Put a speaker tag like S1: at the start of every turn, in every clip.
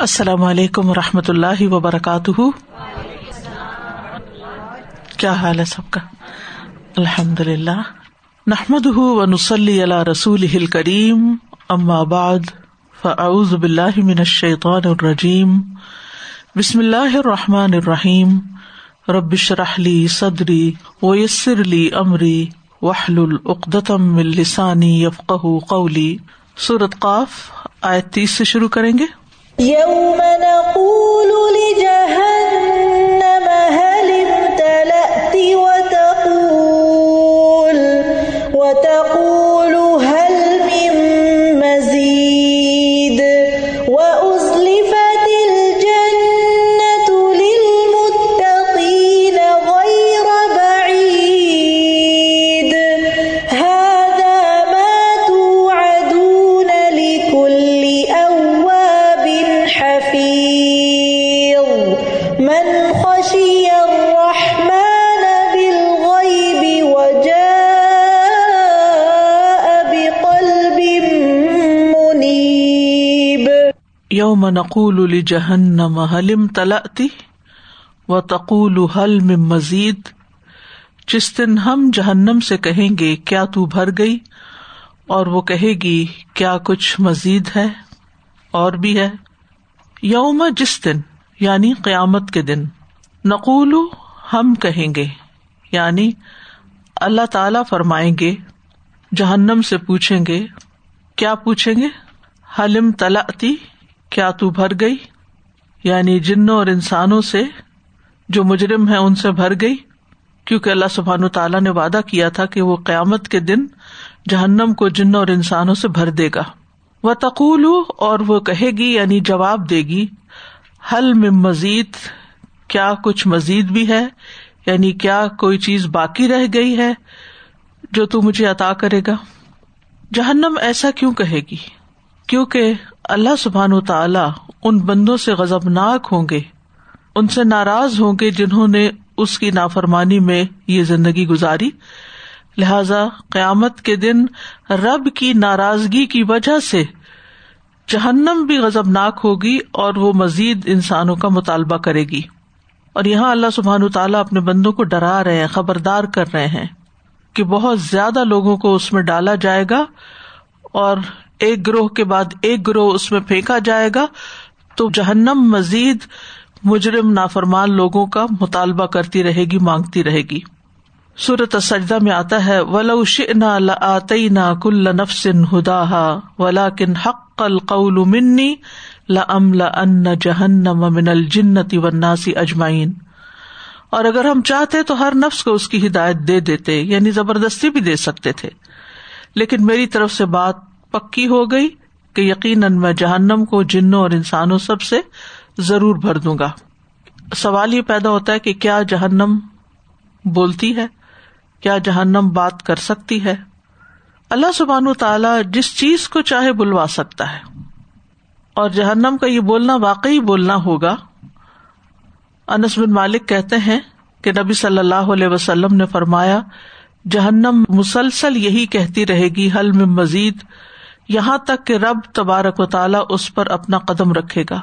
S1: السلام علیکم و رحمۃ اللہ وبرکاتہ۔ کیا حال ہے سب کا؟ الحمد للہ نحمد و نسلی اللہ رسول کریم ام آباد فعز بلّہ من الشیطان الرجیم۔ بسم اللہ الرحمٰن الرحیم۔ ربش رحلی صدری ویسر علی عمری وحل العقدم السانی یفق قولی۔ صورت قاف آئے تیس سے شروع کریں گے۔
S2: يوم نقول لجهنم
S1: یوم نقول لجہنم هل امتلأت و تقول هل من مزید جس دن ہم جہنم سے کہیں گے، کیا تو بھر گئی؟ اور وہ کہے گی، کیا کچھ مزید ہے؟ اور بھی ہے۔ یوم جس دن یعنی قیامت کے دن، نقول ہم کہیں گے یعنی اللہ تعالی فرمائیں گے، جہنم سے پوچھیں گے، کیا پوچھیں گے؟ حلم تلاتی کیا تو بھر گئی؟ یعنی جنوں اور انسانوں سے جو مجرم ہے ان سے بھر گئی؟ کیونکہ اللہ سبحان تعالیٰ نے وعدہ کیا تھا کہ وہ قیامت کے دن جہنم کو جنوں اور انسانوں سے بھر دے گا۔ وہ تقول اور وہ کہے گی یعنی جواب دے گی حل میں مزید، کیا کچھ مزید بھی ہے؟ یعنی کیا کوئی چیز باقی رہ گئی ہے جو تو مجھے عطا کرے گا؟ جہنم ایسا کیوں کہے گی؟ کیونکہ اللہ سبحان و تعالی ان بندوں سے غزبناک ہوں گے، ان سے ناراض ہوں گے جنہوں نے اس کی نافرمانی میں یہ زندگی گزاری۔ لہذا قیامت کے دن رب کی ناراضگی کی وجہ سے جہنم بھی غزبناک ہوگی اور وہ مزید انسانوں کا مطالبہ کرے گی۔ اور یہاں اللہ سبحان تعالیٰ اپنے بندوں کو ڈرا رہے ہیں، خبردار کر رہے ہیں کہ بہت زیادہ لوگوں کو اس میں ڈالا جائے گا اور ایک گروہ کے بعد ایک گروہ اس میں پھینکا جائے گا، تو جہنم مزید مجرم نافرمان لوگوں کا مطالبہ کرتی رہے گی، مانگتی رہے گی۔ سورت سجدہ میں آتا ہے، ولو شئنا لآتینا کل نفس هداها ولكن حق القول مني لأملأن جهنم من الجنة والناس اجمعین اور اگر ہم چاہتے تو ہر نفس کو اس کی ہدایت دے دیتے یعنی زبردستی بھی دے سکتے تھے۔ لیکن میری طرف سے بات پکی ہو گئی کہ یقیناً میں جہنم کو جنوں اور انسانوں سب سے ضرور بھر دوں گا۔ سوال یہ پیدا ہوتا ہے کہ کیا جہنم بولتی ہے؟ کیا جہنم بات کر سکتی ہے؟ اللہ سبحان تعالی جس چیز کو چاہے بلوا سکتا ہے۔ اور جہنم کا یہ بولنا واقعی بولنا ہوگا۔ انس بن مالک کہتے ہیں کہ نبی صلی اللہ علیہ وسلم نے فرمایا، جہنم مسلسل یہی کہتی رہے گی، حل میں مزید یہاں تک کہ رب تبارک و تعالیٰ اس پر اپنا قدم رکھے گا۔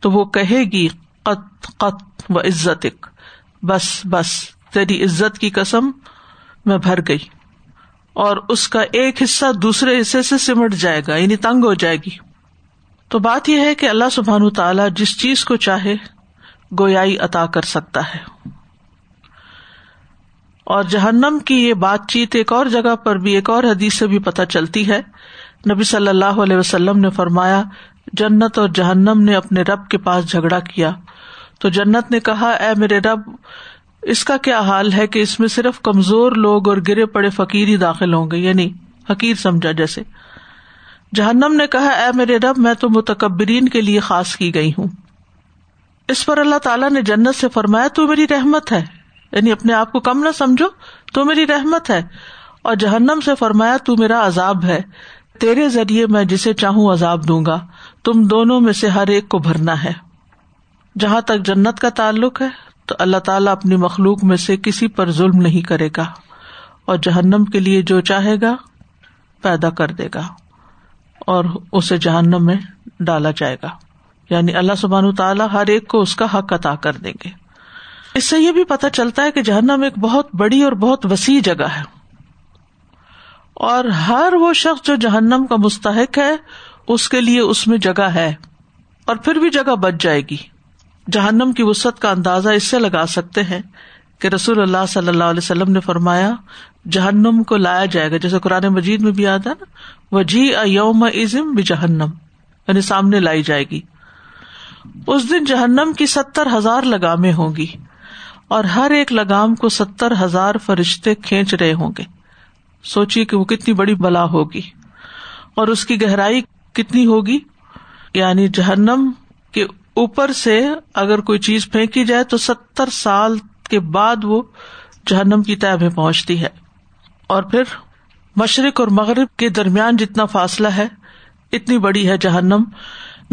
S1: تو وہ کہے گی قط قط و عزت بس بس، تیری عزت کی قسم میں بھر گئی۔ اور اس کا ایک حصہ دوسرے حصے سے سمٹ جائے گا یعنی تنگ ہو جائے گی۔ تو بات یہ ہے کہ اللہ سبحان تعالیٰ جس چیز کو چاہے، گویائی عطا کر سکتا ہے۔ اور جہنم کی یہ بات چیت ایک اور جگہ پر بھی، ایک اور حدیث سے بھی پتہ چلتی ہے نبی صلی اللہ علیہ وسلم نے فرمایا، جنت اور جہنم نے اپنے رب کے پاس جھگڑا کیا۔ تو جنت نے کہا، اے میرے رب، اس کا کیا حال ہے کہ اس میں صرف کمزور لوگ اور گرے پڑے فقیر ہی داخل ہوں گے؟ یعنی حقیر سمجھا جیسے۔ جہنم نے کہا، اے میرے رب، میں تو متکبرین کے لیے خاص کی گئی ہوں۔ اس پر اللہ تعالیٰ نے جنت سے فرمایا، تو میری رحمت ہے۔ یعنی اپنے آپ کو کم نہ سمجھو، تو میری رحمت ہے۔ اور جہنم سے فرمایا، تو میرا عذاب ہے۔ تیرے ذریعے میں جسے چاہوں عذاب دوں گا، تم دونوں میں سے ہر ایک کو بھرنا ہے۔ جہاں تک جنت کا تعلق ہے، تو اللہ تعالیٰ اپنی مخلوق میں سے کسی پر ظلم نہیں کرے گا، اور جہنم کے لیے جو چاہے گا، پیدا کر دے گا، اور اسے جہنم میں ڈالا جائے گا۔ یعنی اللہ سبحان تعالیٰ ہر ایک کو اس کا حق عطا کر دیں گے۔ اس سے یہ بھی پتا چلتا ہے کہ جہنم ایک بہت بڑی اور بہت وسیع جگہ ہے۔ اور ہر وہ شخص جو جہنم کا مستحق ہے، اس کے لیے اس میں جگہ ہے، اور پھر بھی جگہ بچ جائے گی۔ جہنم کی وسط کا اندازہ اس سے لگا سکتے ہیں کہ رسول اللہ صلی اللہ علیہ وسلم نے فرمایا، جہنم کو لایا جائے گا۔ جیسے قرآن مجید میں بھی آتا نا وہ جی یوم ازم بھی جہنم یعنی سامنے لائی جائے گی۔ اس دن جہنم کی ستر ہزار لگامیں ہوں گی اور ہر ایک لگام کو ستر ہزار فرشتے کھینچ رہے ہوں گے۔ سوچیے کہ وہ کتنی بڑی بلا ہوگی اور اس کی گہرائی کتنی ہوگی؟ یعنی جہنم کے اوپر سے اگر کوئی چیز پھینکی جائے تو ستر سال کے بعد وہ جہنم کی طے میں پہنچتی ہے۔ اور پھر مشرق اور مغرب کے درمیان جتنا فاصلہ ہے، اتنی بڑی ہے جہنم۔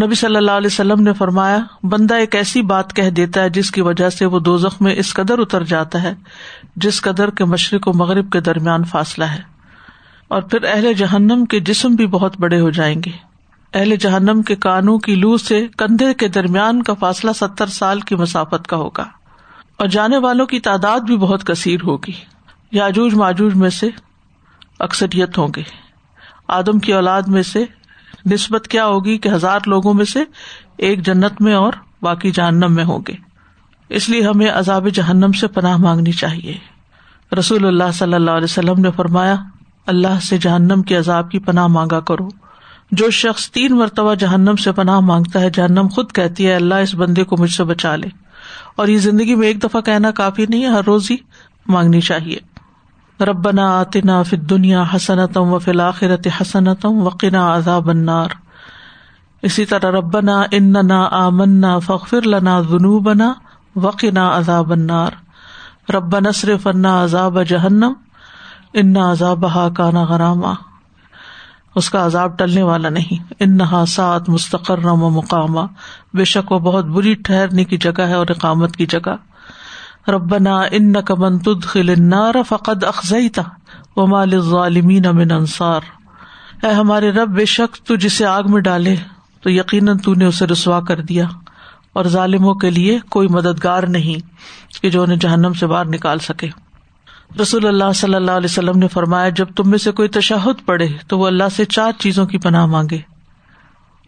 S1: نبی صلی اللہ علیہ وسلم نے فرمایا، بندہ ایک ایسی بات کہہ دیتا ہے جس کی وجہ سے وہ دو میں اس قدر اتر جاتا ہے، جس قدر کے مشرق و مغرب کے درمیان فاصلہ ہے۔ اور پھر اہل جہنم کے جسم بھی بہت بڑے ہو جائیں گے۔ اہل جہنم کے کانوں کی لو سے کندھے کے درمیان کا فاصلہ ستر سال کی مسافت کا ہوگا۔ اور جانے والوں کی تعداد بھی بہت کثیر ہوگی۔ یاجوج ماجوج میں سے اکثریت ہوں گے۔ آدم کی اولاد میں سے نسبت کیا ہوگی کہ ہزار لوگوں میں سے ایک جنت میں اور باقی جہنم میں ہوں گے۔ اس لیے ہمیں عذاب جہنم سے پناہ مانگنی چاہیے۔ رسول اللہ صلی اللہ علیہ وسلم نے فرمایا، اللہ سے جہنم کے عذاب کی پناہ مانگا کرو۔ جو شخص تین مرتبہ جہنم سے پناہ مانگتا ہے، جہنم خود کہتی ہے، اللہ اس بندے کو مجھ سے بچا لے۔ اور یہ زندگی میں ایک دفعہ کہنا کافی نہیں ہے، ہر روز ہی مانگنی چاہیے۔ ربنا آتنا فی دنیا حسنتم و فی آخرت حسنتم وقنا عذاب النار۔ اسی طرح ربنا اننا آمنا فاغفر لنا ذنوبنا وقنا عذاب النار۔ ربنا اصرف عنا عذاب جہنم انا عذابها کانا غراما۔ اس کا عذاب ٹلنے والا نہیں، انہا سات مستقر و مقامہ بے شک وہ بہت بری ٹھہرنے کی جگہ ہے اور اقامت کی جگہ۔ ربنا ان کا من تدخل النار فقد اخذیتا وما للظالمین من انصار۔ اے ہمارے رب، بے شک تو جسے آگ میں ڈالے، تو یقیناً تو نے اسے رسوا کر دیا۔ اور ظالموں کے لیے کوئی مددگار نہیں کہ جو انہیں جہنم سے باہر نکال سکے۔ رسول اللہ صلی اللہ علیہ وسلم نے فرمایا، جب تم میں سے کوئی تشہد پڑے تو وہ اللہ سے چار چیزوں کی پناہ مانگے۔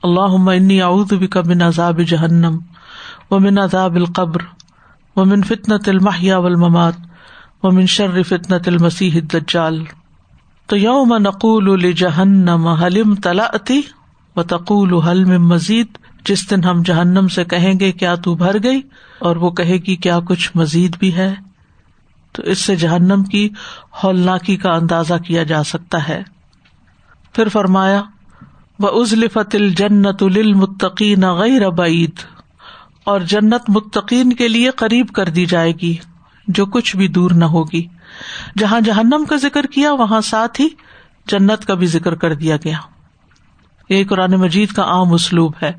S1: اللہ انی اعوذ بک من عذاب جہنم و من عذاب القبر۔ ومن فتنة المحیا والممات، ومن شر فتنة المسیح الدجال. تو یوم نقول لجہنم، هل امتلأتی وتقول هل من مزید؟ جس دن ہم جہنم سے کہیں گے، کیا تو بھر گئی؟ اور وہ کہے گی، کیا کچھ مزید بھی ہے؟ تو اس سے جہنم کی ہولناکی کا اندازہ کیا جا سکتا ہے۔ پھر فرمایا وہ ازلفت الجنت للمتقین غیر بعید اور جنت متقین کے لیے قریب کر دی جائے گی، جو کچھ بھی دور نہ ہوگی۔ جہاں جہنم کا ذکر کیا، وہاں ساتھ ہی جنت کا بھی ذکر کر دیا گیا۔ یہ قرآن مجید کا عام اسلوب ہے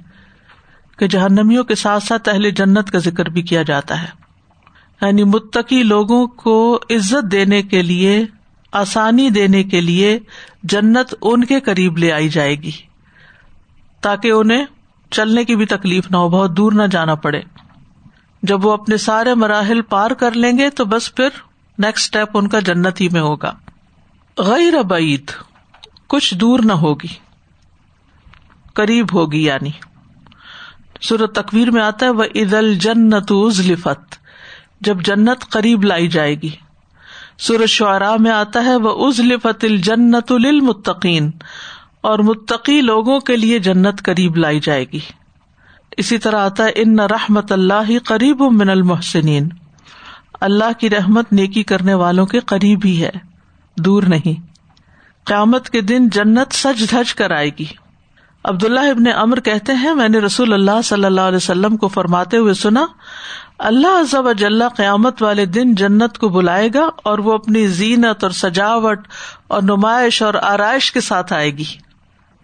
S1: کہ جہنمیوں کے ساتھ ساتھ اہل جنت کا ذکر بھی کیا جاتا ہے۔ یعنی متقی لوگوں کو عزت دینے کے لیے، آسانی دینے کے لیے جنت ان کے قریب لے آئی جائے گی، تاکہ انہیں چلنے کی بھی تکلیف نہ ہو، بہت دور نہ جانا پڑے۔ جب وہ اپنے سارے مراحل پار کر لیں گے تو بس پھر نیکسٹ اسٹیپ ان کا جنت ہی میں ہوگا۔ غیر بعید کچھ دور نہ ہوگی، قریب ہوگی یعنی۔ سورت تکویر میں آتا ہے وہ عید الجنت لفت جب جنت قریب لائی جائے گی۔ سورج شعرا میں آتا ہے وہ از لفت الجنت المتقین اور متقی لوگوں کے لیے جنت قریب لائی جائے گی۔ اسی طرح آتا ہے، ان رحمت اللہ قریب من المحسنین۔ اللہ کی رحمت نیکی کرنے والوں کے قریب ہی ہے، دور نہیں۔ قیامت کے دن جنت سج دھج کر آئے گی۔ عبداللہ ابن امر کہتے ہیں، میں نے رسول اللہ صلی اللہ علیہ وسلم کو فرماتے ہوئے سنا، اللہ عزب اجلّہ قیامت والے دن جنت کو بلائے گا اور وہ اپنی زینت اور سجاوٹ اور نمائش اور آرائش کے ساتھ آئے گی۔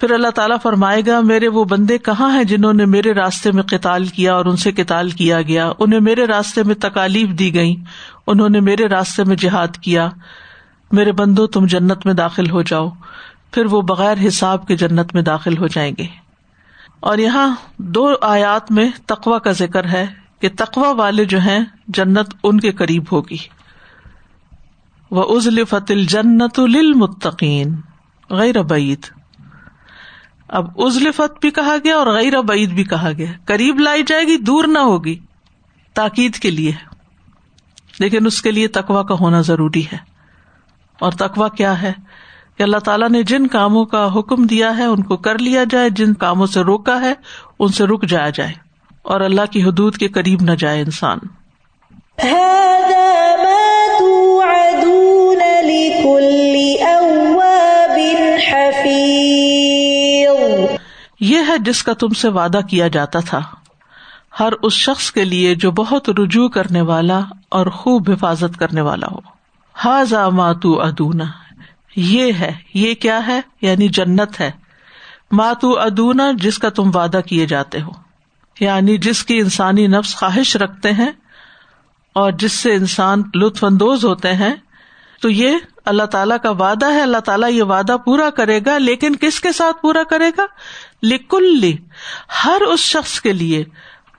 S1: پھر اللہ تعالیٰ فرمائے گا، میرے وہ بندے کہاں ہیں جنہوں نے میرے راستے میں قتال کیا اور ان سے قتال کیا گیا؟ انہیں میرے راستے میں تکالیف دی گئی انہوں نے میرے راستے میں جہاد کیا۔ میرے بندو، تم جنت میں داخل ہو جاؤ، پھر وہ بغیر حساب کے جنت میں داخل ہو جائیں گے۔ اور یہاں دو آیات میں تقوا کا ذکر ہے کہ تقوا والے جو ہیں، جنت ان کے قریب ہوگی۔ وہ ازل فتل جنت المتقین غیر بعید اب ازل فت بھی کہا گیا اور غیر بعید بھی کہا گیا قریب لائی جائے گی، دور نہ ہوگی۔ تاکید کے لیے لیکن اس کے لیے تقوا کا ہونا ضروری ہے۔ اور تقوا کیا ہے؟ کہ اللہ تعالیٰ نے جن کاموں کا حکم دیا ہے، ان کو کر لیا جائے۔ جن کاموں سے روکا ہے، ان سے رک جایا جائے۔ اور اللہ کی حدود کے قریب نہ جائے انسان۔ یہ ہے جس کا تم سے وعدہ کیا جاتا تھا۔ ہر اس شخص کے لیے جو بہت رجوع کرنے والا اور خوب حفاظت کرنے والا ہو۔ ہاضا ماتو ادونا یہ ہے۔ یہ کیا ہے؟ یعنی جنت ہے۔ ماتو ادونا جس کا تم وعدہ کیے جاتے ہو۔ یعنی جس کی انسانی نفس خواہش رکھتے ہیں اور جس سے انسان لطف اندوز ہوتے ہیں تو یہ اللہ تعالیٰ کا وعدہ ہے، اللہ تعالیٰ یہ وعدہ پورا کرے گا، لیکن کس کے ساتھ پورا کرے گا؟ لکل ہر اس شخص کے لیے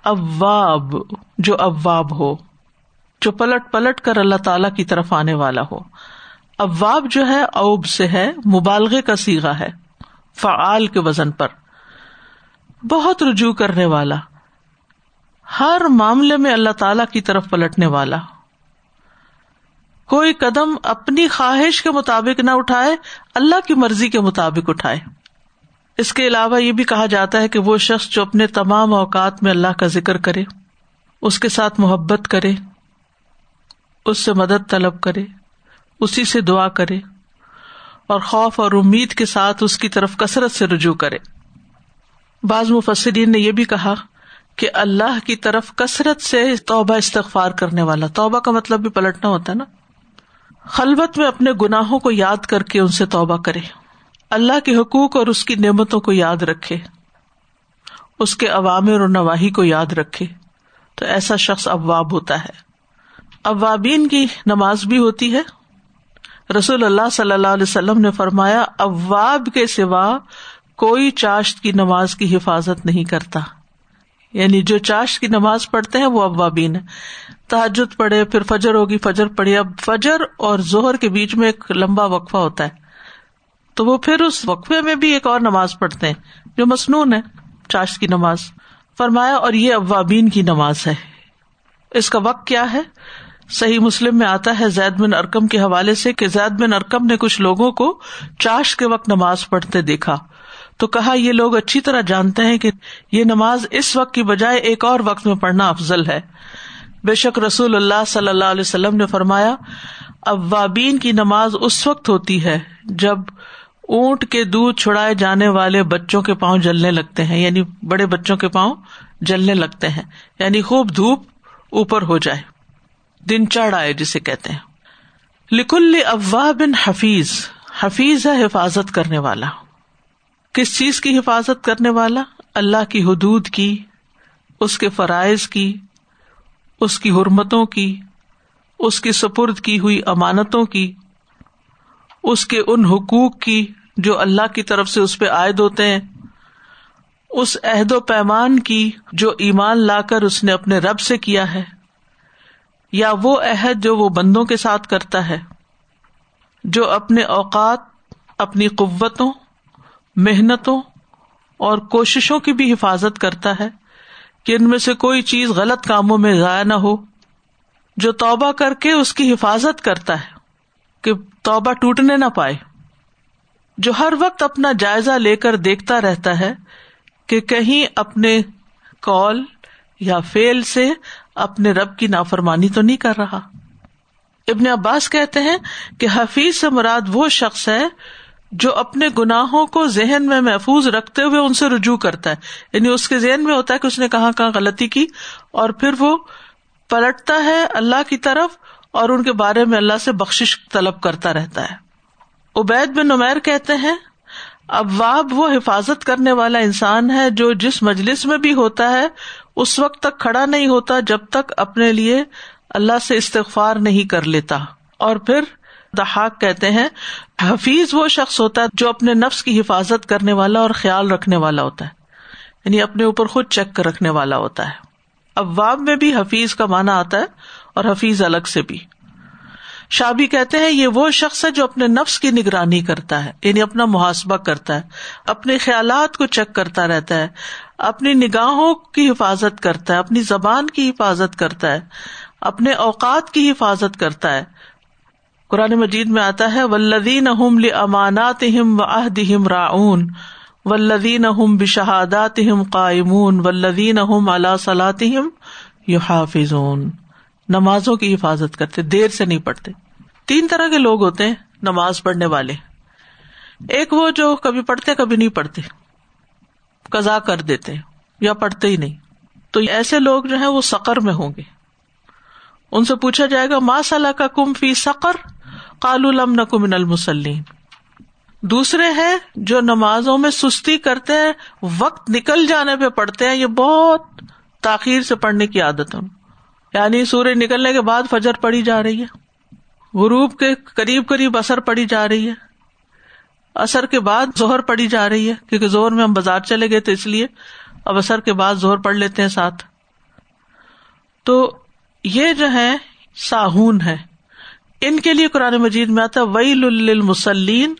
S1: اواب، جو اواب ہو، جو پلٹ پلٹ کر اللہ تعالی کی طرف آنے والا ہو۔ اواب جو ہے، اوب سے ہے، مبالغے کا سیگا ہے، فعال کے وزن پر۔ بہت رجوع کرنے والا۔ ہر معاملے میں اللہ تعالی کی طرف پلٹنے والا۔ کوئی قدم اپنی خواہش کے مطابق نہ اٹھائے، اللہ کی مرضی کے مطابق اٹھائے۔ اس کے علاوہ یہ بھی کہا جاتا ہے کہ وہ شخص جو اپنے تمام اوقات میں اللہ کا ذکر کرے، اس کے ساتھ محبت کرے، اس سے مدد طلب کرے، اسی سے دعا کرے، اور خوف اور امید کے ساتھ اس کی طرف کثرت سے رجوع کرے۔ بعض مفسرین نے یہ بھی کہا کہ اللہ کی طرف کثرت سے توبہ استغفار کرنے والا، توبہ کا مطلب بھی پلٹنا ہوتا ہے نا۔ خلبت میں اپنے گناہوں کو یاد کر کے ان سے توبہ کرے۔ اللہ کے حقوق اور اس کی نعمتوں کو یاد رکھے۔ اس کے عوامر اور نواحی کو یاد رکھے۔ تو ایسا شخص ابواب ہوتا ہے۔ اوابین کی نماز بھی ہوتی ہے۔ رسول اللہ صلی اللہ علیہ وسلم نے فرمایا، اواب کے سوا کوئی چاشت کی نماز کی حفاظت نہیں کرتا۔ یعنی جو چاشت کی نماز پڑھتے ہیں وہ اوابین ہے تحجد پڑھے، پھر فجر ہوگی، فجر پڑھے اب فجر اور زہر کے بیچ میں ایک لمبا وقفہ ہوتا ہے۔ تو وہ پھر اس وقفے میں بھی ایک اور نماز پڑھتے ہیں جو مصنون ہے چاشت کی نماز۔ فرمایا، اور یہ اوابین کی نماز ہے۔ اس کا وقت کیا ہے؟ صحیح مسلم میں آتا ہے زید بن ارکم کے حوالے سے کہ زید بن ارکم نے کچھ لوگوں کو چاش کے وقت نماز پڑھتے دیکھا۔ تو کہا، یہ لوگ اچھی طرح جانتے ہیں کہ یہ نماز اس وقت کی بجائے ایک اور وقت میں پڑھنا افضل ہے۔ بے شک رسول اللہ صلی اللہ علیہ وسلم نے فرمایا، اوابین کی نماز اس وقت ہوتی ہے جب اونٹ کے دودھ چھڑائے جانے والے بچوں کے پاؤں جلنے لگتے ہیں یعنی بڑے بچوں کے پاؤں جلنے لگتے ہیں یعنی خوب دھوپ اوپر ہو جائے، دن چڑھ آئے جسے کہتے ہیں۔ لکل افواہ بن حفیظ حفیظ ہے حفاظت کرنے والا۔ کس چیز کی حفاظت کرنے والا؟ اللہ کی حدود کی، اس کے فرائض کی، اس کی حرمتوں کی، اس کی سپرد کی ہوئی امانتوں کی، اس کے ان حقوق کی جو اللہ کی طرف سے اس پہ عائد ہوتے ہیں۔ اس عہد و پیمان کی جو ایمان لا کر اس نے اپنے رب سے کیا ہے۔ یا وہ عہد جو وہ بندوں کے ساتھ کرتا ہے، جو اپنے اوقات، اپنی قوتوں محنتوں اور کوششوں کی بھی حفاظت کرتا ہے کہ ان میں سے کوئی چیز غلط کاموں میں ضائع نہ ہو، جو توبہ کر کے اس کی حفاظت کرتا ہے، کہ توبہ ٹوٹنے نہ پائے۔ جو ہر وقت اپنا جائزہ لے کر دیکھتا رہتا ہے کہ کہیں اپنے کال یا فیل سے اپنے رب کی نافرمانی تو نہیں کر رہا۔ ابن عباس کہتے ہیں کہ حفیظ سے مراد وہ شخص ہے جو اپنے گناہوں کو ذہن میں محفوظ رکھتے ہوئے ان سے رجوع کرتا ہے۔ یعنی اس کے ذہن میں ہوتا ہے کہ اس نے کہاں کہاں غلطی کی اور پھر وہ پلٹتا ہے اللہ کی طرف اور ان کے بارے میں اللہ سے بخش طلب کرتا رہتا ہے۔ عبید بن عمیر کہتے ہیں ابواب وہ حفاظت کرنے والا انسان ہے جو جس مجلس میں بھی ہوتا ہے، اس وقت تک کھڑا نہیں ہوتا جب تک اپنے لیے اللہ سے استغفار نہیں کر لیتا۔ اور پھر دہاق کہتے ہیں، حفیظ وہ شخص ہوتا ہے جو اپنے نفس کی حفاظت کرنے والا اور خیال رکھنے والا ہوتا ہے یعنی اپنے اوپر خود چیک کر رکھنے والا ہوتا ہے۔ ابواب میں بھی حفیظ کا مانا آتا ہے اور حفیظ الگ سے بھی۔ شابی کہتے ہیں، یہ وہ شخص ہے جو اپنے نفس کی نگرانی کرتا ہے یعنی اپنا محاسبہ کرتا ہے، اپنے خیالات کو چیک کرتا رہتا ہے، اپنی نگاہوں کی حفاظت کرتا ہے، اپنی زبان کی حفاظت کرتا ہے، اپنے اوقات کی حفاظت کرتا ہے۔ قرآن مجید میں آتا ہے ولدین امانات ہم و عہدہم راؤن ولدین اہم بشہادات قائمون ولدین اہم اللہ صلاحم یو حافظون نمازوں کی حفاظت کرتے، دیر سے نہیں پڑھتے۔ تین طرح کے لوگ ہوتے ہیں نماز پڑھنے والے۔ ایک وہ جو کبھی پڑھتے، کبھی نہیں پڑھتے۔ قزا کر دیتے یا پڑھتے ہی نہیں۔ تو ایسے لوگ جو ہے وہ سقر میں ہوں گے۔ ان سے پوچھا جائے گا، ما صلاح کا کم فی سقر؟ کالو لم نکمن المسلین دوسرے ہیں جو نمازوں میں سستی کرتے ہیں، وقت نکل جانے پہ پڑھتے ہیں، یہ بہت تاخیر سے پڑھنے کی عادت ہے۔ یعنی سورج نکلنے کے بعد فجر پڑی جا رہی ہے۔ غروب کے قریب قریب اثر پڑی جا رہی ہے۔ اثر کے بعد زہر پڑی جا رہی ہے، کیونکہ زہر میں ہم بازار چلے گئے تھے اس لیے اب اثر کے بعد زہر پڑھ لیتے ہیں ساتھ۔ تو یہ جو ہے ساہون ہے ان کے لیے قرآن مجید میں آتا وئی للمسلین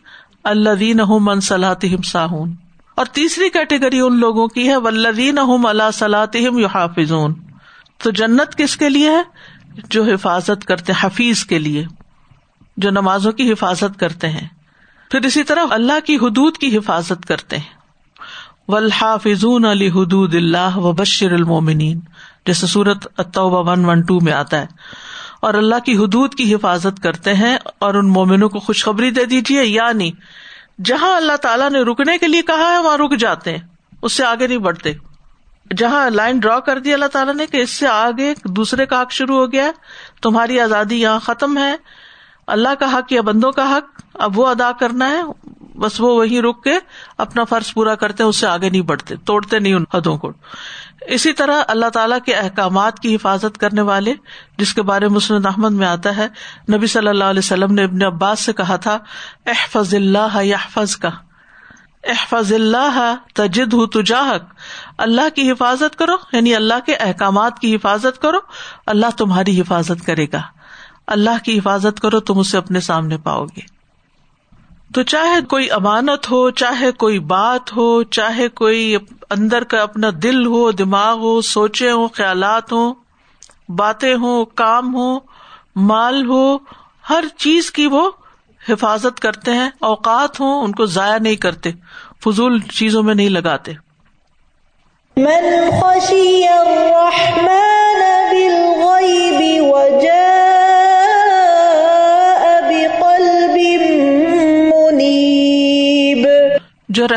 S1: اللہ دین من صلاحم ساہون اور تیسری کیٹیگری ان لوگوں کی ہے ولدین اللہ صلاحم یو حافظون تو جنت کس کے لیے ہے؟ جو حفاظت کرتے حفیظ کے لیے۔ جو نمازوں کی حفاظت کرتے ہیں۔ پھر اسی طرح اللہ کی حدود کی حفاظت کرتے ہیں۔ ولحافظون علی حدود اللہ و بشر المومنین جیسے سورت ون ون ٹو میں آتا ہے۔ اور اللہ کی حدود کی حفاظت کرتے ہیں اور ان مومنوں کو خوشخبری دے دیجیے یعنی جہاں اللہ تعالیٰ نے رکنے کے لیے کہا ہے، وہاں رک جاتے ہیں، اس سے آگے نہیں بڑھتے۔ جہاں لائن ڈرا کر دی اللہ تعالیٰ نے کہ اس سے آگے دوسرے کا حق شروع ہو گیا تمہاری آزادی یہاں ختم ہے۔ اللہ کا حق یا بندوں کا حق، اب وہ ادا کرنا ہے، بس وہ وہیں رک کے اپنا فرض پورا کرتے ہیں، اس سے آگے نہیں بڑھتے، توڑتے نہیں ان حدوں کو۔ اسی طرح اللہ تعالیٰ کے احکامات کی حفاظت کرنے والے، جس کے بارے مسلم احمد میں آتا ہے، نبی صلی اللہ علیہ وسلم نے ابن عباس سے کہا تھا، احفظ اللہ یا کا احفظ اللہ تجد ہُ تجاہک، اللہ کی حفاظت کرو یعنی اللہ کے احکامات کی حفاظت کرو، اللہ تمہاری حفاظت کرے گا۔ اللہ کی حفاظت کرو، تم اسے اپنے سامنے پاؤ گے۔ تو چاہے کوئی امانت ہو، چاہے کوئی بات ہو، چاہے کوئی اندر کا اپنا دل ہو، دماغ ہو، سوچے ہو خیالات ہو باتیں ہو کام ہو مال ہو، ہر چیز کی وہ حفاظت کرتے ہیں، اوقات ہوں، ان کو ضائع نہیں کرتے، فضول چیزوں میں نہیں لگاتے۔
S2: من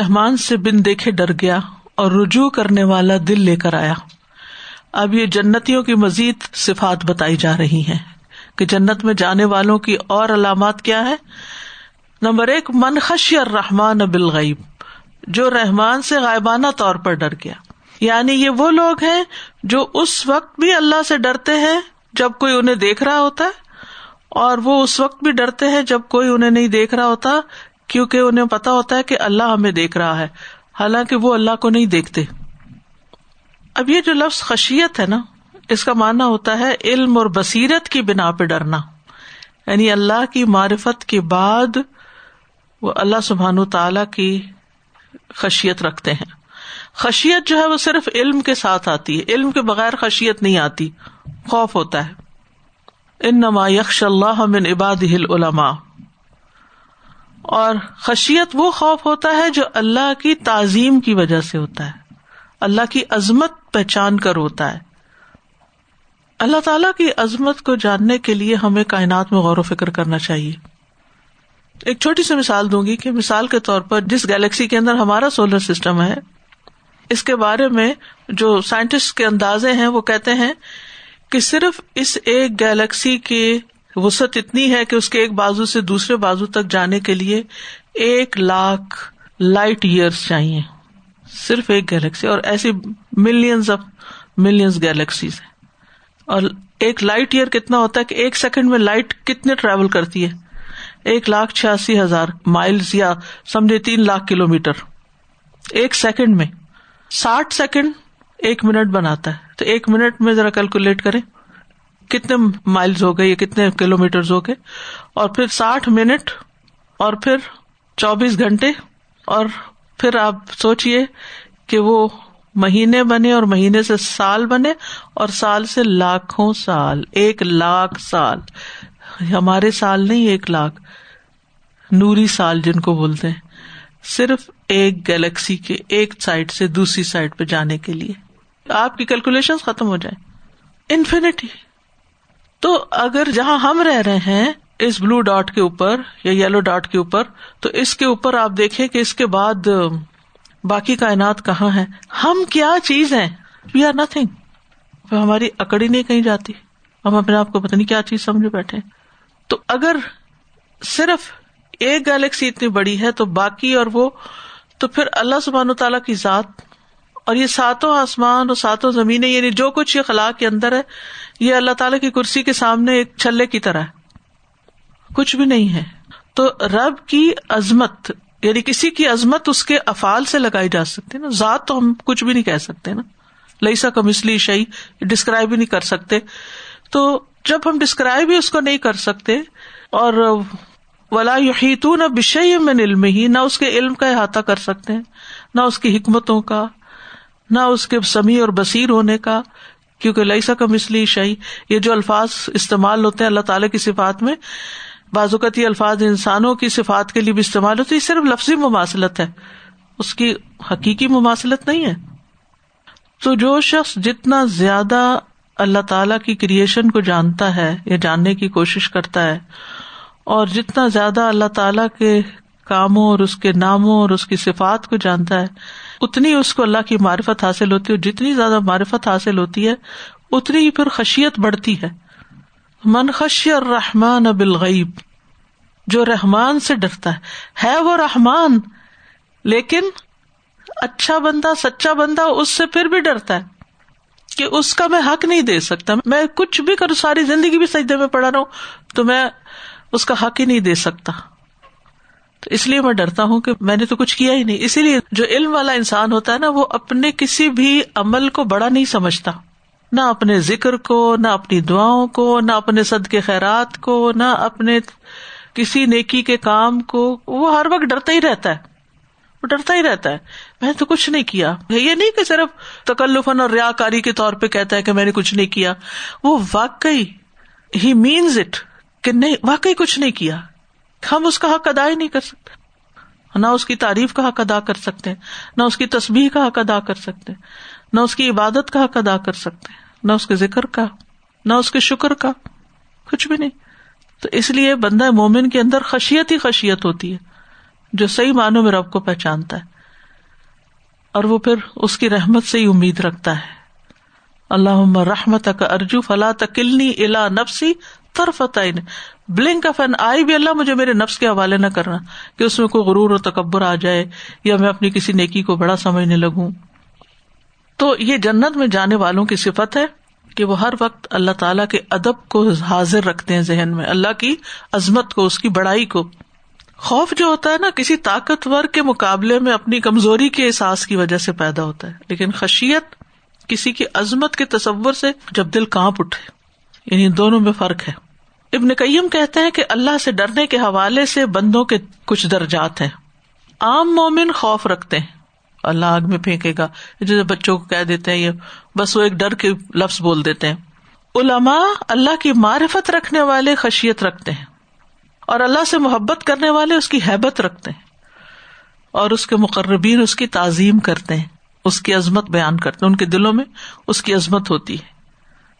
S1: رحمان سے بن دیکھے ڈر گیا اور رجوع کرنے والا دل لے کر آیا۔ اب یہ جنتیوں کی مزید صفات بتائی جا رہی ہیں کہ جنت میں جانے والوں کی اور علامات کیا ہے نمبر ایک منخش اور رحمان بالغیب، جو رحمان سے غائبانہ طور پر ڈر گیا۔ یعنی یہ وہ لوگ ہیں جو اس وقت بھی اللہ سے ڈرتے ہیں جب کوئی انہیں دیکھ رہا ہوتا ہے اور وہ اس وقت بھی ڈرتے ہیں جب کوئی انہیں نہیں دیکھ رہا ہوتا کیونکہ انہیں پتا ہوتا ہے کہ اللہ ہمیں دیکھ رہا ہے، حالانکہ وہ اللہ کو نہیں دیکھتے۔ اب یہ جو لفظ خشیت ہے نا، اس کا ماننا ہوتا ہے علم اور بصیرت کی بنا پہ ڈرنا۔ یعنی اللہ کی معرفت کے بعد وہ اللہ سبحان تعالی کی خشیت رکھتے ہیں۔ خشیت جو ہے وہ صرف علم کے ساتھ آتی ہے، علم کے بغیر خشیت نہیں آتی، خوف ہوتا ہے۔ ان نما یکش اللہ من عباد علما اور خشیت وہ خوف ہوتا ہے جو اللہ کی تعظیم کی وجہ سے ہوتا ہے۔ اللہ کی عظمت پہچان کر ہوتا ہے۔ اللہ تعالیٰ کی عظمت کو جاننے کے لیے ہمیں کائنات میں غور و فکر کرنا چاہیے۔ ایک چھوٹی سی مثال دوں گی کہ مثال کے طور پر جس گیلیکسی کے اندر ہمارا سولر سسٹم ہے، اس کے بارے میں جو سائنٹسٹ کے اندازے ہیں وہ کہتے ہیں کہ صرف اس ایک گیلیکسی کی وسط اتنی ہے کہ اس کے ایک بازو سے دوسرے بازو تک جانے کے لیے ایک لاکھ لائٹ ایئرس چاہیے۔ صرف ایک گیلیکسی، اور ایسی ملینز آف ملینز گیلیکسیز ہیں۔ اور ایک لائٹ ایئر کتنا ہوتا ہے کہ ایک سیکنڈ میں لائٹ کتنے ٹریول کرتی ہے؟ ایک لاکھ چھیاسی ہزار مائلس یا سمجھے تین لاکھ کلو میٹر۔ ایک سیکنڈ میں ساٹھ سیکنڈ ایک منٹ بناتا ہے۔ تو ایک منٹ میں ذرا کیلکولیٹ کریں۔ کتنے مائلز ہو گئے یا کتنے کلو میٹر ہو گئے؟ اور پھر ساٹھ منٹ اور پھر چوبیس گھنٹے اور پھر آپ سوچیے کہ وہ مہینے بنے اور مہینے سے سال بنے اور سال سے لاکھوں سال، ایک لاکھ سال۔ ہمارے سال نہیں، ایک لاکھ۔ نوری سال جن کو بولتے ہیں۔ صرف ایک گیلیکسی کے ایک سائڈ سے دوسری سائڈ پہ جانے کے لیے۔ آپ کی کیلکولیشن ختم ہو جائے انفینٹی تو اگر جہاں ہم رہ رہے ہیں اس بلو ڈاٹ کے اوپر یا یلو ڈاٹ کے اوپر، تو اس کے اوپر آپ دیکھیں کہ اس کے بعد باقی کائنات کہاں ہے ہم کیا چیز ہے وی آر نتنگ ہماری اکڑی نہیں کہیں جاتی۔ ہم اپنے آپ کو پتہ نہیں کیا چیز سمجھے بیٹھے تو اگر صرف ایک گیلیکسی اتنی بڑی ہے تو باقی اور وہ، تو پھر اللہ سبحان و تعالیٰ کی ذات اور یہ ساتوں آسمان اور ساتوں زمینیں یعنی جو کچھ یہ خلا کے اندر ہے یہ اللہ تعالیٰ کی کرسی کے سامنے ایک چھلے کی طرح ہے۔ کچھ بھی نہیں ہے۔ تو رب کی عظمت یعنی کسی کی عظمت اس کے افعال سے لگائی جا سکتی نا۔ ذات تو ہم کچھ بھی نہیں کہہ سکتے نا۔ لئیسا کم اس لیے شعی ڈسکرائب بھی نہیں کر سکتے۔ تو جب ہم ڈسکرائب بھی اس کو نہیں کر سکتے، اور ولا یحیطون نہ بشئی میں علم ہی نہ اس کے علم کا احاطہ کر سکتے ہیں، نہ اس کی حکمتوں کا، نہ اس کے سمیع اور بصیر ہونے کا۔ کیونکہ لئیسا کا مسلی شہی یہ جو الفاظ استعمال ہوتے ہیں اللہ تعالی کی صفات میں، بازوقت یہ الفاظ انسانوں کی صفات کے لیے بھی استعمال ہوتے یہ صرف لفظی مماثلت ہے، اس کی حقیقی مماثلت نہیں ہے۔ تو جو شخص جتنا زیادہ اللہ تعالی کی کریشن کو جانتا ہے، یا جاننے کی کوشش کرتا ہے، اور جتنا زیادہ اللہ تعالی کے کاموں اور اس کے ناموں اور اس کی صفات کو جانتا ہے اتنی اس کو اللہ کی معرفت حاصل ہوتی ہے جتنی زیادہ معرفت حاصل ہوتی ہے، اتنی ہی پھر خشیت بڑھتی ہے۔ من خشی اور رحمان بالغیب، جو رحمان سے ڈرتا ہے۔ ہے وہ رحمان، لیکن اچھا بندہ، سچا بندہ اس سے پھر بھی ڈرتا ہے کہ اس کا میں حق نہیں دے سکتا۔ میں کچھ بھی کروں ساری زندگی بھی سجدے میں پڑا رہا ہوں، تو میں اس کا حق ہی نہیں دے سکتا۔ تو اس لیے میں ڈرتا ہوں کہ میں نے تو کچھ کیا ہی نہیں۔ اسی لیے جو علم والا انسان ہوتا ہے نا، وہ اپنے کسی بھی عمل کو بڑا نہیں سمجھتا۔ نہ اپنے ذکر کو، نہ اپنی دعاؤں کو، نہ اپنے صد کے خیرات کو، نہ اپنے کسی نیکی کے کام کو۔ وہ ہر وقت ڈرتا ہی رہتا ہے۔ وہ ڈرتا ہی رہتا ہے۔ میں نے تو کچھ نہیں کیا۔ یہ نہیں کہ صرف تکلفن اور ریا کاری کے طور پہ کہتا ہے کہ میں نے کچھ نہیں کیا۔ وہ واقعی ہی مینز اٹ کہ نہیں، واقعی کچھ نہیں کیا۔ ہم اس کا حق ادا ہی نہیں کر سکتے۔ نہ اس کی تعریف کا حق ادا کر سکتے ہیں، نہ اس کی تصبیح کا حق ادا کر سکتے ہیں، نہ اس کی عبادت کا حق ادا کر سکتے ہیں، نہ اس کے ذکر کا، نہ اس کے شکر کا، کچھ بھی نہیں۔ تو اس لیے بندہ مومن کے اندر خشیت ہی خشیت ہوتی ہے، جو صحیح معنوں میں رب کو پہچانتا ہے۔ اور وہ پھر اس کی رحمت سے ہی امید رکھتا ہے۔ اللہ رحمت کا ارجو، فلا تکلنی الا نفسی بلنک آف این آئی بھی اللہ مجھے میرے نفس کے حوالے نہ کرنا کہ اس میں کوئی غرور اور تکبر آ جائے یا میں اپنی کسی نیکی کو بڑا سمجھنے لگوں۔ تو یہ جنت میں جانے والوں کی صفت ہے کہ وہ ہر وقت اللہ تعالیٰ کے ادب کو حاضر رکھتے ہیں ذہن میں، اللہ کی عظمت کو، اس کی بڑائی کو۔ خوف جو ہوتا ہے نا، کسی طاقتور کے مقابلے میں اپنی کمزوری کے احساس کی وجہ سے پیدا ہوتا ہے۔ لیکن خشیت کسی کی عظمت کے تصور سے جب دل کانپ اٹھے یعنی دونوں میں فرق ہے۔ ابن کئیم کہتے ہیں کہ اللہ سے ڈرنے کے حوالے سے بندوں کے کچھ درجات ہیں۔ عام مومن خوف رکھتے ہیں۔ اللہ آگ میں پھینکے گا، جیسے بچوں کو کہہ دیتے ہیں، یہ بس وہ ایک ڈر کے لفظ بول دیتے ہیں۔ علما اللہ کی معرفت رکھنے والے خشیت رکھتے ہیں اور اللہ سے محبت کرنے والے اس کی حیبت رکھتے ہیں۔ اور اس کے مقربین اس کی تعظیم کرتے ہیں، اس کی عظمت بیان کرتے ہیں، ان کے دلوں میں اس کی عظمت ہوتی ہے۔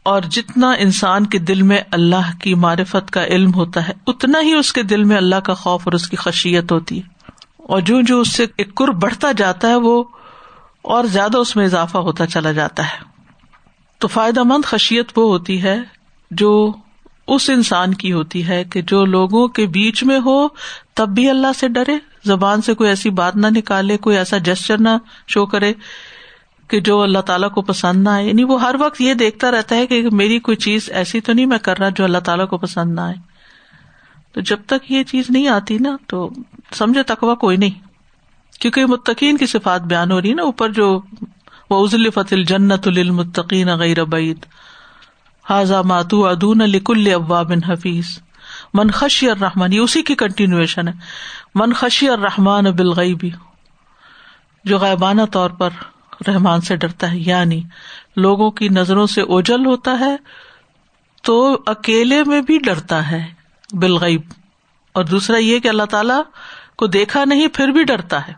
S1: اور جتنا انسان کے دل میں اللہ کی معرفت کا علم ہوتا ہے، اتنا ہی اس کے دل میں اللہ کا خوف اور اس کی خشیت ہوتی ہے۔ اور جو جو اس سے ایک کر بڑھتا جاتا ہے، وہ اور زیادہ اس میں اضافہ ہوتا چلا جاتا ہے۔ تو فائدہ مند خشیت وہ ہوتی ہے جو اس انسان کی ہوتی ہے کہ جو لوگوں کے بیچ میں ہو، تب بھی اللہ سے ڈرے، زبان سے کوئی ایسی بات نہ نکالے، کوئی ایسا جسچر نہ شو کرے۔ کہ جو اللہ تعالیٰ کو پسند نہ آئے۔ یعنی وہ ہر وقت یہ دیکھتا رہتا ہے کہ میری کوئی چیز ایسی تو نہیں میں کر رہا جو اللہ تعالیٰ کو پسند نہ آئے۔ تو جب تک یہ چیز نہیں آتی نا، تو سمجھے تقوا کوئی نہیں۔ کیونکہ متقین کی صفات بیان ہو رہی ہے نا، اوپر جو وزل فتل جنت المطقین غیر بعید حاضا ماتو ادون لکل ابا بن حفیظ من خشی الرحمان یہ اسی کی کنٹینویشن ہے۔ من خشی الرحمان بالغیبی جو غائبانہ طور پر رحمان سے ڈرتا ہے۔ یعنی لوگوں کی نظروں سے اوجل ہوتا ہے تو اکیلے میں بھی ڈرتا ہے بالغیب۔ اور دوسرا یہ کہ اللہ تعالی کو دیکھا نہیں، پھر بھی ڈرتا ہے۔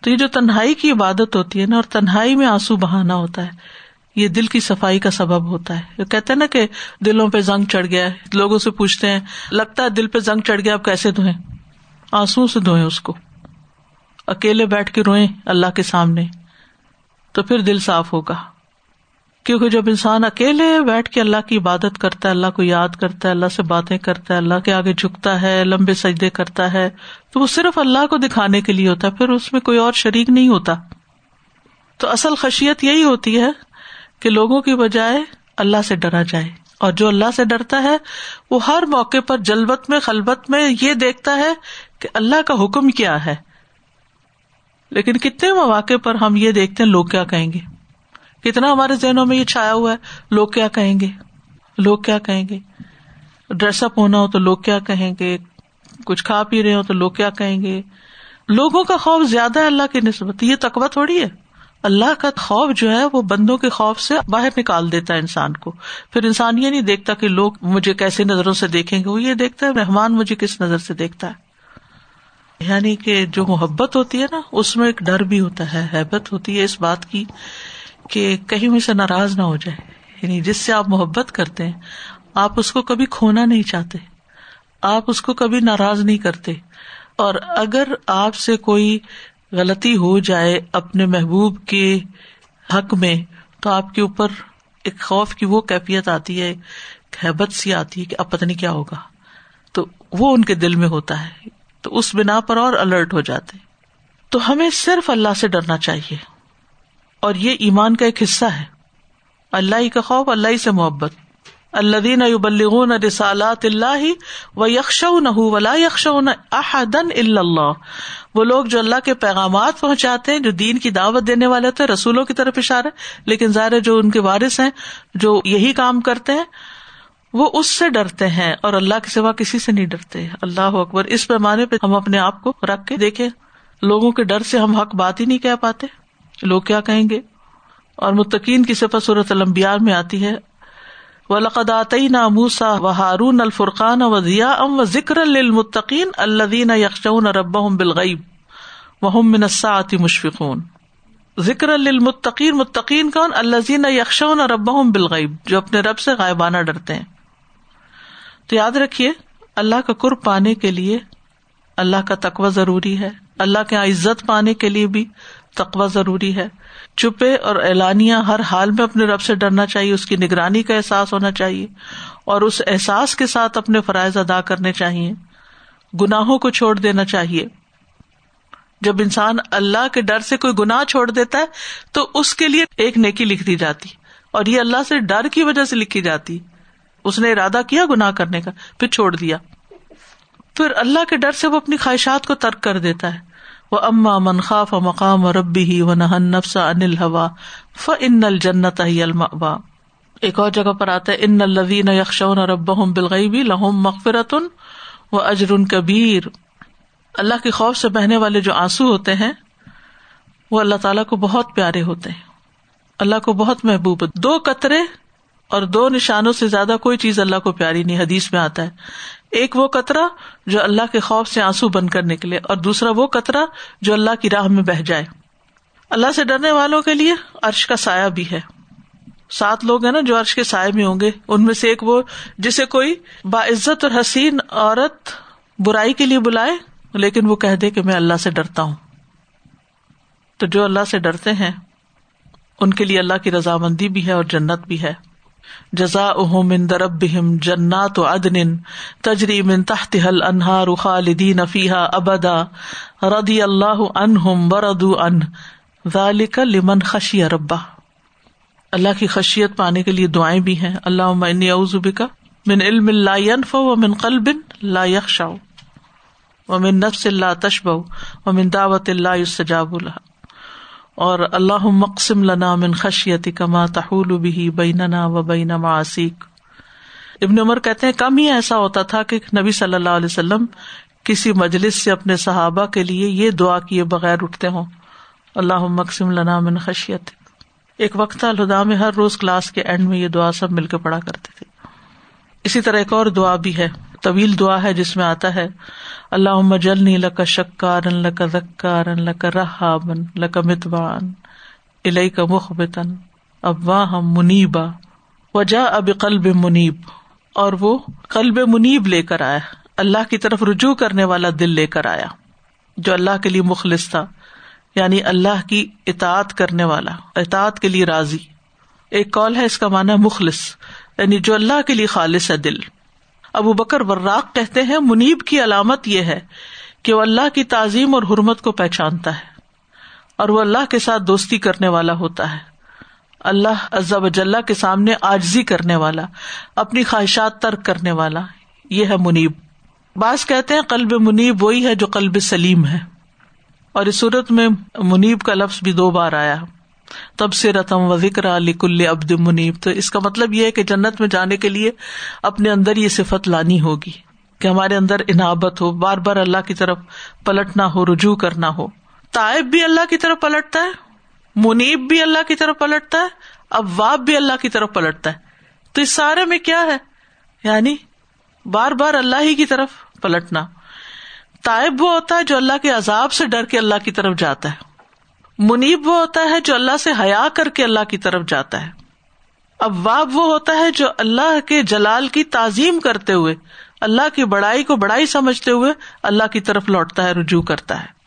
S1: تو یہ جو تنہائی کی عبادت ہوتی ہے نا، اور تنہائی میں آنسو بہانا ہوتا ہے، یہ دل کی صفائی کا سبب ہوتا ہے۔ کہتے ہیں نا کہ دلوں پہ زنگ چڑھ گیا ہے، لوگوں سے پوچھتے ہیں، لگتا ہے دل پہ زنگ چڑھ گیا اب کیسے دھوئیں؟ آنسو سے دھوئیں اس کو۔ اکیلے بیٹھ کے روئیں اللہ کے سامنے۔ تو پھر دل صاف ہوگا۔ کیونکہ جب انسان اکیلے بیٹھ کے اللہ کی عبادت کرتا ہے، اللہ کو یاد کرتا ہے، اللہ سے باتیں کرتا ہے، اللہ کے آگے جھکتا ہے، لمبے سجدے کرتا ہے، تو وہ صرف اللہ کو دکھانے کے لیے ہوتا ہے، پھر اس میں کوئی اور شریک نہیں ہوتا۔ تو اصل خشیت یہی ہوتی ہے کہ لوگوں کی بجائے اللہ سے ڈرا جائے۔ اور جو اللہ سے ڈرتا ہے، وہ ہر موقع پر جلبت میں خلبت میں یہ دیکھتا ہے کہ اللہ کا حکم کیا ہے۔ لیکن کتنے مواقع پر ہم یہ دیکھتے ہیں لوگ کیا کہیں گے؟ کتنا ہمارے ذہنوں میں یہ چھایا ہوا ہے؟ لوگ کیا کہیں گے؟ لوگ کیا کہیں گے؟ ڈریس اپ ہونا ہو تو لوگ کیا کہیں گے؟ کچھ کھا پی رہے ہو تو لوگ کیا کہیں گے؟ لوگوں کا خوف زیادہ ہے اللہ کی نسبت۔ یہ تقوی تھوڑی ہے۔ اللہ کا خوف جو ہے وہ بندوں کے خوف سے باہر نکال دیتا ہے انسان کو۔ پھر انسان یہ نہیں دیکھتا کہ لوگ مجھے کیسی نظروں سے دیکھیں گے، وہ یہ دیکھتا ہے، مہمان مجھے کس نظر سے دیکھتا ہے۔ یعنی کہ جو محبت ہوتی ہے نا، اس میں ایک ڈر بھی ہوتا ہے، حیبت ہوتی ہے اس بات کی کہ کہیں میں سے ناراض نہ ہو جائے۔ یعنی جس سے آپ محبت کرتے ہیں، آپ اس کو کبھی کھونا نہیں چاہتے، آپ اس کو کبھی ناراض نہیں کرتے۔ اور اگر آپ سے کوئی غلطی ہو جائے اپنے محبوب کے حق میں، تو آپ کے اوپر ایک خوف کی وہ کیفیت آتی ہے حیبت سی آتی ہے کہ اب پتہ نہیں کیا ہوگا۔ تو وہ ان کے دل میں ہوتا ہے۔ تو اس بنا پر اور الرٹ ہو جاتے۔ تو ہمیں صرف اللہ سے ڈرنا چاہیے۔ اور یہ ایمان کا ایک حصہ ہے۔ اللہ ہی کا خوف، اللہ ہی سے محبت۔ اللہ دین بلغون رسالات اللہ و یکش نہ ولا یکش احدن اللہ۔ وہ لوگ جو اللہ کے پیغامات پہنچاتے ہیں، جو دین کی دعوت دینے والے ہوتے ہیں رسولوں کی طرف اشارے لیکن ظاہر جو ان کے وارث ہیں، جو یہی کام کرتے ہیں وہ اس سے ڈرتے ہیں اور اللہ کے سوا کسی سے نہیں ڈرتے۔ اللہ اکبر، اس پیمانے پہ ہم اپنے آپ کو رکھ کے دیکھے لوگوں کے ڈر سے ہم حق بات ہی نہیں کہہ پاتے۔ لوگ کیا کہیں گے؟ اور متقین کی صفت صورت المبیار میں آتی ہے۔ و لقداتی نا موسا و ہارون الفرقان و ضیا ام و ذکر المطقین اللہ یکشون رب بالغیب و منساتی مشفقون۔ ذکر المطقین متقین کون؟ اللہ زین یکشون رب بالغیب جو اپنے رب سے غائبانہ ڈرتے ہیں۔ تو یاد رکھیے، اللہ کا قرب پانے کے لیے اللہ کا تقوی ضروری ہے۔ اللہ کے یہاں عزت پانے کے لیے بھی تقوی ضروری ہے۔ چپے اور اعلانیہ ہر حال میں اپنے رب سے ڈرنا چاہیے، اس کی نگرانی کا احساس ہونا چاہیے اور اس احساس کے ساتھ اپنے فرائض ادا کرنے چاہیے۔ گناہوں کو چھوڑ دینا چاہیے۔ جب انسان اللہ کے ڈر سے کوئی گناہ چھوڑ دیتا ہے، تو اس کے لیے ایک نیکی لکھ دی جاتی اور یہ اللہ سے ڈر کی وجہ سے لکھی جاتی۔ اس نے ارادہ کیا گناہ کرنے کا، پھر چھوڑ دیا۔ پھر اللہ کے ڈر سے وہ اپنی خواہشات کو ترک کر دیتا ہے۔ وہ اما منخاف مقام ربی ہی و نہن نفسا انل ہوا ف ان الجنت الما ایک اور جگہ پر آتا ہے ان الوین یکشون رب بالغیبی لہم مغفرتن و اجر کبیر اللہ کے خوف سے بہنے والے جو آنسو ہوتے ہیں، وہ اللہ تعالیٰ کو بہت پیارے ہوتے ہیں۔ اللہ کو بہت محبوب، دو قطرے اور دو نشانوں سے زیادہ کوئی چیز اللہ کو پیاری نہیں، حدیث میں آتا ہے۔ ایک وہ قطرہ جو اللہ کے خوف سے آنسو بند کرنے کے لیے، اور دوسرا وہ قطرہ جو اللہ کی راہ میں بہ جائے۔ اللہ سے ڈرنے والوں کے لیے عرش کا سایہ بھی ہے۔ سات لوگ ہیں نا جو عرش کے سائے میں ہوں گے۔ ان میں سے ایک وہ جسے کوئی باعزت اور حسین عورت برائی کے لیے بلائے، لیکن وہ کہہ دے کہ میں اللہ سے ڈرتا ہوں۔ تو جو اللہ سے ڈرتے ہیں، ان کے لیے اللہ کی رضامندی بھی ہے اور جنت بھی ہے۔ جزا من دربہم جنات و ادن تجری من تحت حل انہار خالدین فیحا ابدا ردی اللہ انہم وردو ان ذالک لمن خشی ربا اللہ کی خشیت پانے کے لیے دعائیں بھی ہیں۔ اللہ انی اعوذ بک من علم لا ينفع ومن قلب لا يخشع ومن نفس لا تشبع ومن دعوت لا يستجاب لها اور اللہ مقسم لنا من خشیت کما تحول بھی بیننا و بین معاسیک ابن عمر کہتے ہیں، کم ہی ایسا ہوتا تھا کہ نبی صلی اللہ علیہ وسلم کسی مجلس سے اپنے صحابہ کے لیے یہ دعا کیے بغیر اٹھتے ہوں۔ اللہ مقسم لنا من خشیت ایک وقت الہدا میں ہر روز کلاس کے اینڈ میں یہ دعا سب مل کے پڑھا کرتے تھے۔ اسی طرح ایک اور دعا بھی ہے۔ طویل دعا ہے جس میں آتا ہے اللہ جلنی لک شکار لک ذکار لک رحابن لک متبان الئی کا مخبتن اب واہ منیبا وجا اب قلب منیب. اور وہ قلب منیب لے کر آیا، اللہ کی طرف رجوع کرنے والا دل لے کر آیا، جو اللہ کے لیے مخلص تھا یعنی اللہ کی اطاعت کرنے والا، اطاعت کے لیے راضی۔ ایک کال ہے، اس کا مانا مخلص یعنی جو اللہ کے لیے خالص ہے دل۔ ابو بکر وراق کہتے ہیں، منیب کی علامت یہ ہے کہ وہ اللہ کی تعظیم اور حرمت کو پہچانتا ہے اور وہ اللہ کے ساتھ دوستی کرنے والا ہوتا ہے۔ اللہ عزب وجاللہ کے سامنے آجزی کرنے والا، اپنی خواہشات ترک کرنے والا، یہ ہے منیب۔ بعض کہتے ہیں قلب منیب وہی ہے جو قلب سلیم ہے۔ اور اس صورت میں منیب کا لفظ بھی دو بار آیا۔ تب سے رتم و ذکر علی کل ابد منیب۔ تو اس کا مطلب یہ ہے کہ جنت میں جانے کے لیے اپنے اندر یہ صفت لانی ہوگی کہ ہمارے اندر انابت ہو، بار بار اللہ کی طرف پلٹنا ہو، رجوع کرنا ہو۔ تائب بھی اللہ کی طرف پلٹتا ہے، منیب بھی اللہ کی طرف پلٹتا ہے اب واب بھی اللہ کی طرف پلٹتا ہے۔ تو اس سارے میں کیا ہے؟ یعنی بار بار اللہ ہی کی طرف پلٹنا۔ تائب وہ ہوتا ہے جو اللہ کے عذاب سے ڈر کے اللہ کی طرف جاتا ہے۔ منیب وہ ہوتا ہے جو اللہ سے حیا کر کے اللہ کی طرف جاتا ہے۔ اب واب وہ ہوتا ہے جو اللہ کے جلال کی تعظیم کرتے ہوئے، اللہ کی بڑائی کو بڑائی سمجھتے ہوئے اللہ کی طرف لوٹتا ہے، رجوع کرتا ہے۔